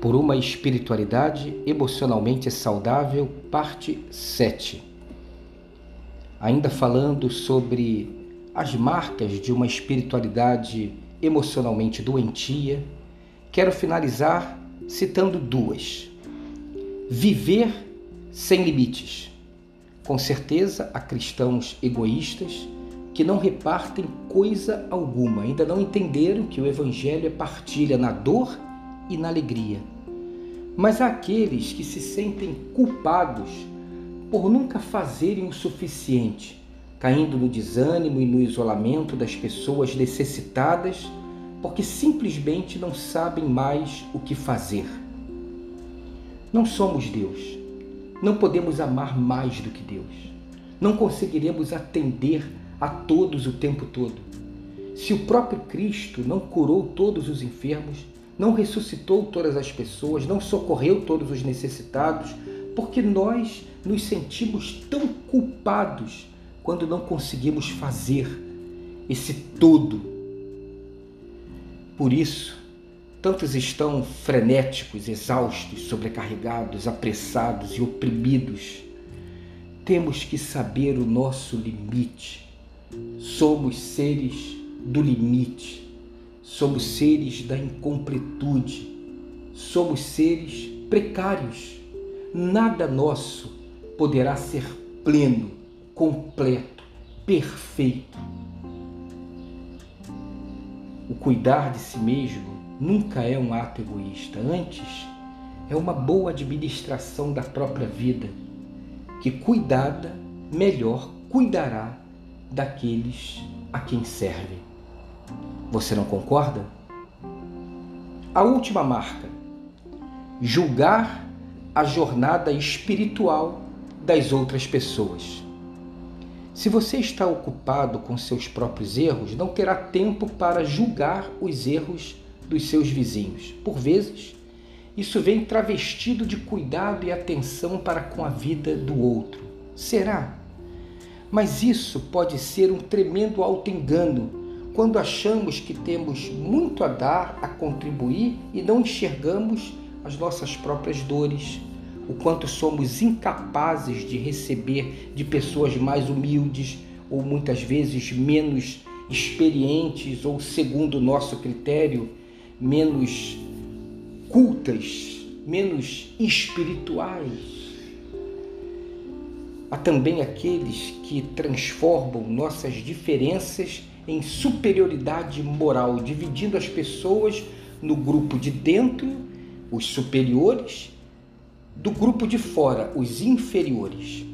por uma espiritualidade emocionalmente saudável, parte 7. Ainda falando sobre as marcas de uma espiritualidade emocionalmente doentia, quero finalizar citando duas. Viver sem limites. Com certeza há cristãos egoístas que não repartem coisa alguma, ainda não entenderam que o Evangelho é partilha na dor e na alegria. Mas aqueles que se sentem culpados por nunca fazerem o suficiente, caindo no desânimo e no isolamento das pessoas necessitadas, porque simplesmente não sabem mais o que fazer. Não somos Deus. Não podemos amar mais do que Deus. Não conseguiremos atender a todos o tempo todo. Se o próprio Cristo não curou todos os enfermos, não ressuscitou todas as pessoas, não socorreu todos os necessitados, porque nós nos sentimos tão culpados quando não conseguimos fazer esse todo. Por isso, tantos estão frenéticos, exaustos, sobrecarregados, apressados e oprimidos. Temos que saber o nosso limite. Somos seres do limite Somos seres da incompletude, somos seres precários. Nada nosso poderá ser pleno, completo, perfeito. O cuidar de si mesmo nunca é um ato egoísta, antes é uma boa administração da própria vida, que cuidada, melhor cuidará daqueles a quem serve. Você não concorda? A última marca: julgar a jornada espiritual das outras pessoas. Se você está ocupado com seus próprios erros, não terá tempo para julgar os erros dos seus vizinhos. Por vezes, isso vem travestido de cuidado e atenção para com a vida do outro. Será? Mas isso pode ser um tremendo auto-engano quando achamos que temos muito a dar, a contribuir e não enxergamos as nossas próprias dores, o quanto somos incapazes de receber de pessoas mais humildes ou muitas vezes menos experientes ou, segundo o nosso critério, menos cultas, menos espirituais. Há também aqueles que transformam nossas diferenças em superioridade moral, dividindo as pessoas no grupo de dentro, os superiores, do grupo de fora, os inferiores.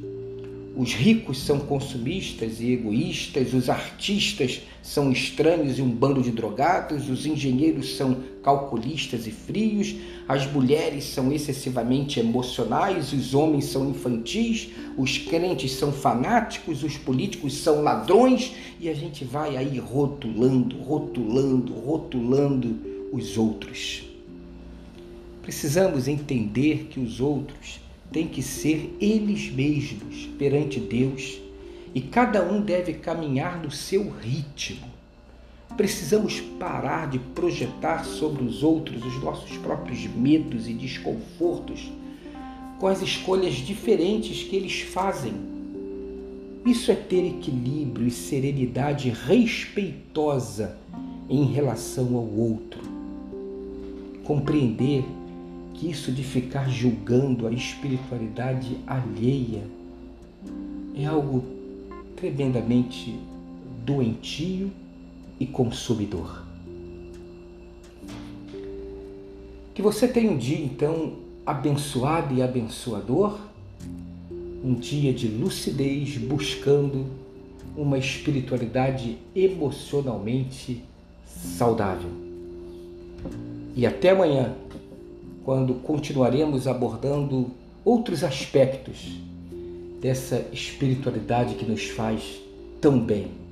Os ricos são consumistas e egoístas, os artistas são estranhos e um bando de drogados, os engenheiros são calculistas e frios, as mulheres são excessivamente emocionais, os homens são infantis, os crentes são fanáticos, os políticos são ladrões e a gente vai aí rotulando, rotulando, rotulando os outros. Precisamos entender que os outros têm que ser eles mesmos perante Deus e cada um deve caminhar no seu ritmo. Precisamos parar de projetar sobre os outros os nossos próprios medos e desconfortos com as escolhas diferentes que eles fazem. Isso é ter equilíbrio e serenidade respeitosa em relação ao outro. Compreender que isso de ficar julgando a espiritualidade alheia é algo tremendamente doentio e consumidor. Que você tenha um dia então abençoado e abençoador, um dia de lucidez buscando uma espiritualidade emocionalmente saudável. E até amanhã quando continuaremos abordando outros aspectos dessa espiritualidade que nos faz tão bem.